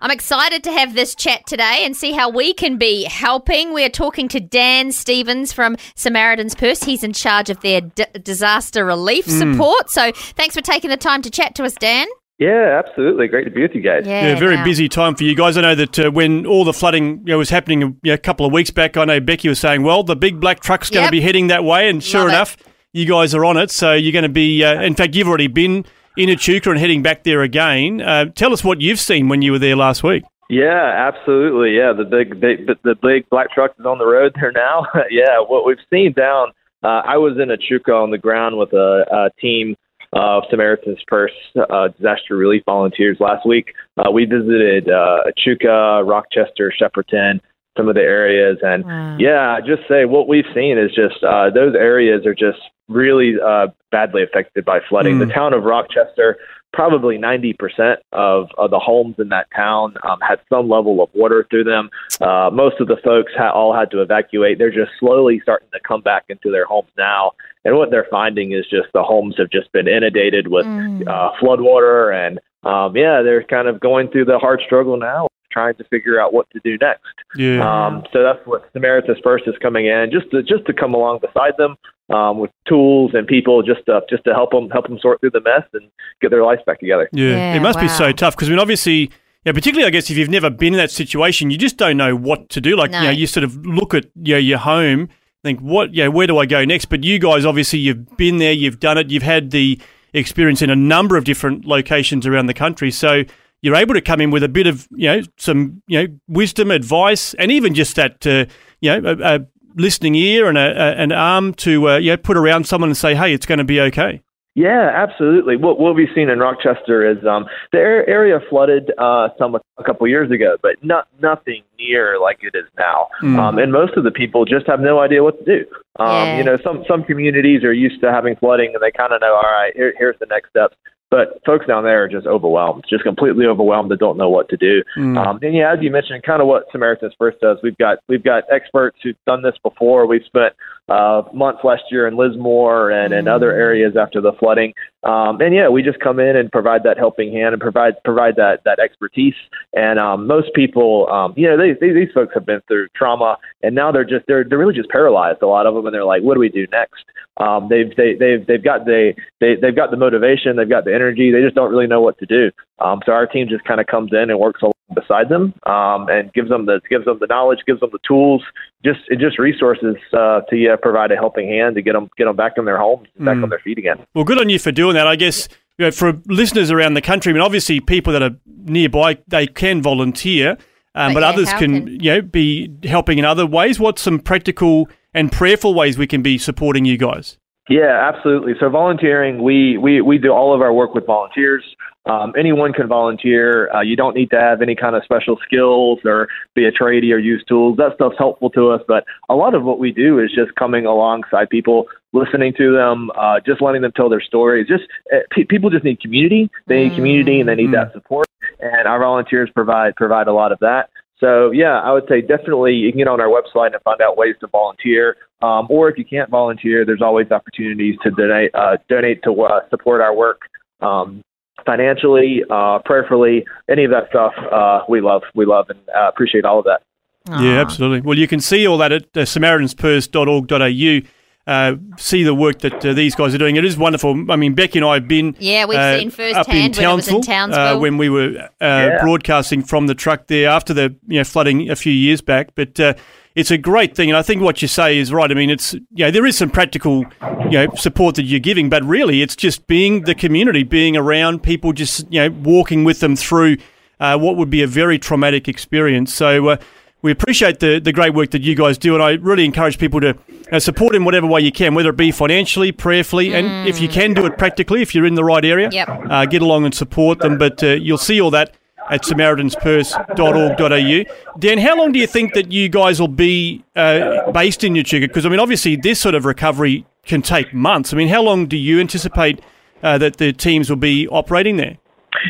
I'm excited to have this chat today and see how we can be helping. We are talking to Dan Stevens from Samaritan's Purse. He's in charge of their d- disaster relief mm. support. So thanks for taking the time to chat to us, Dan. Yeah, absolutely. Great to be with you guys. Yeah, yeah very now. busy time for you guys. I know that uh, when all the flooding you know, was happening you know, a couple of weeks back, I know Becky was saying, well, the big black truck's going to be heading that way. And sure Love enough, it. you guys are on it. So you're going to be, uh, in fact, you've already been in Echuca and heading back there again. Uh, tell us what you've seen when you were there last week. Yeah, absolutely. Yeah, the big, big the big black truck is on the road there now. yeah, what we've seen down. Uh, I was in Echuca on the ground with a, a team of Samaritan's Purse uh, disaster relief volunteers last week. Uh, we visited uh, Echuca, Rochester, Shepparton, some of the areas, and wow. yeah, just say what we've seen is just uh, those areas are just really uh, badly affected by flooding. Mm. The town of Rochester probably 90% of, of the homes in that town um, had some level of water through them. Uh, most of the folks ha- all had to evacuate. They're just slowly starting to come back into their homes now. And what they're finding is just the homes have just been inundated with mm. uh, flood water. And um, yeah, they're kind of going through the hard struggle now trying to figure out what to do next. Yeah. Um, so that's what Samaritan's Purse is coming in, just to just to come along beside them um, with tools and people, just to just to help them help them sort through the mess and get their lives back together. Yeah, yeah it must wow. be so tough because I mean, obviously. Yeah, particularly I guess if you've never been in that situation, you just don't know what to do. Like no. you know, you sort of look at you know, your home, think what, yeah, where do I go next? But you guys obviously you've been there, you've done it, you've had the experience in a number of different locations around the country. So you're able to come in with a bit of you know some you know wisdom, advice, and even just that uh, you know a, a, listening ear and a, a, an arm to uh, you know put around someone and say, hey, it's going to be okay. Yeah, absolutely. What what we've seen in Rochester is um, the area flooded uh, some a couple years ago, but not nothing near like it is now. Mm. Um, and most of the people just have no idea what to do. Um, yeah. You know, some some communities are used to having flooding, and they kind of know, all right, here, here's the next steps. But folks down there are just overwhelmed, just completely overwhelmed. They don't know what to do. Mm. Um, and yeah, as you mentioned, kind of what Samaritan's Purse does. We've got we've got experts who've done this before. We've spent uh, months last year in Lismore and in other mm. areas after the flooding. Um, and yeah, we just come in and provide that helping hand and provide provide that that expertise. And um, most people, um, you know, they, they, these folks have been through trauma, and now they're just they're they're really just paralyzed. A lot of them, and they're like, what do we do next? Um, they've they, they've they've got the they they've got the motivation, they've got the energy, they just don't really know what to do. Um, so our team just kind of comes in and works along beside them um, and gives them the gives them the knowledge, gives them the tools, just just resources uh, to uh, provide a helping hand to get them get them back in their homes, back mm. on their feet again. Well, good on you for doing that. I guess you know, for listeners around the country, I mean, obviously people that are nearby they can volunteer, um, but, but yeah, others can, can you know be helping in other ways. What's some practical and prayerful ways we can be supporting you guys? Yeah, absolutely. So volunteering, we, we, we do all of our work with volunteers. Um, anyone can volunteer. Uh, you don't need to have any kind of special skills or be a tradie or use tools. That stuff's helpful to us. But a lot of what we do is just coming alongside people, listening to them, uh, just letting them tell their stories. Just uh, pe- people just need community. They need community and they need mm-hmm. that support. And our volunteers provide provide a lot of that. So yeah, I would say definitely you can get on our website and find out ways to volunteer. Um, or if you can't volunteer, there's always opportunities to donate uh, donate to uh, support our work um, financially, uh, prayerfully, any of that stuff. Uh, we love, we love, and uh, appreciate all of that. Aww. Yeah, absolutely. Well, you can see all that at uh, samaritanspurse.org.au uh, see the work that uh, these guys are doing. It is wonderful. I mean, Becky and I have been yeah, we've uh, seen firsthand when, in uh, Townsville. when we were uh, yeah. broadcasting from the truck there after the you know flooding a few years back. But uh, it's a great thing, and I think what you say is right. I mean, it's you know, there is some practical you know support that you're giving, but really it's just being the community, being around people, just you know walking with them through what would be a very traumatic experience. So we appreciate the, the great work that you guys do, and I really encourage people to uh, support in whatever way you can, whether it be financially, prayerfully, mm. and if you can do it practically, if you're in the right area, yep. uh, get along and support them. But uh, you'll see all that at samaritanspurse.org.au. Dan, how long do you think that you guys will be uh, based in Echuca? Because, I mean, obviously, this sort of recovery can take months. I mean, how long do you anticipate uh, that the teams will be operating there?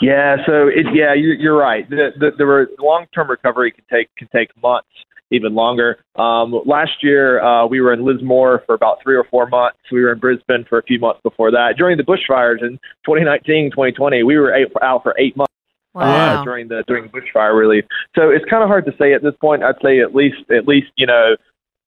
Yeah, so it, yeah, you're, you're right. The, the, the long-term recovery can take can take months, even longer. Um, last year, uh, we were in Lismore for about three or four months. We were in Brisbane for a few months before that. During the bushfires in 2019, 2020, we were out for eight months. Wow. Uh, during the during the bushfire relief, so it's kind of hard to say at this point. I'd say at least at least you know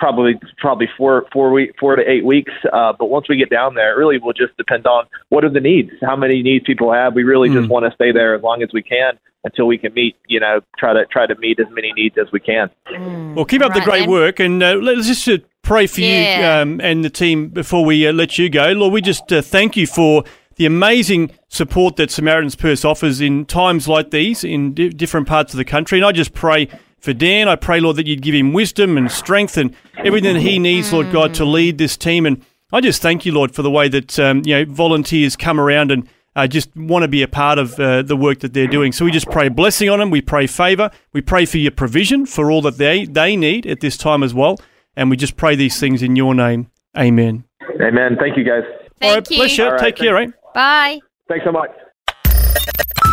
probably probably four four week four to eight weeks. Uh, but once we get down there, it really will just depend on what are the needs, how many needs people have. We really mm. just want to stay there as long as we can until we can meet. You know, try to try to meet as many needs as we can. Mm. Well, keep up right, the great work, and uh, let's just uh, pray for yeah. you um, and the team before we uh, let you go. Lord, we just uh, thank you for the amazing support that Samaritan's Purse offers in times like these in di- different parts of the country. And I just pray for Dan. I pray, Lord, that you'd give him wisdom and strength and everything that he needs, Lord God, to lead this team. And I just thank you, Lord, for the way that um, you know volunteers come around and uh, just want to be a part of uh, the work that they're doing. So we just pray blessing on them. We pray favour. We pray for your provision for all that they, they need at this time as well. And we just pray these things in your name. Amen. Amen. Thank you, guys. Thank all right, you. Pleasure. All Take care, right? Bye. Thanks so much.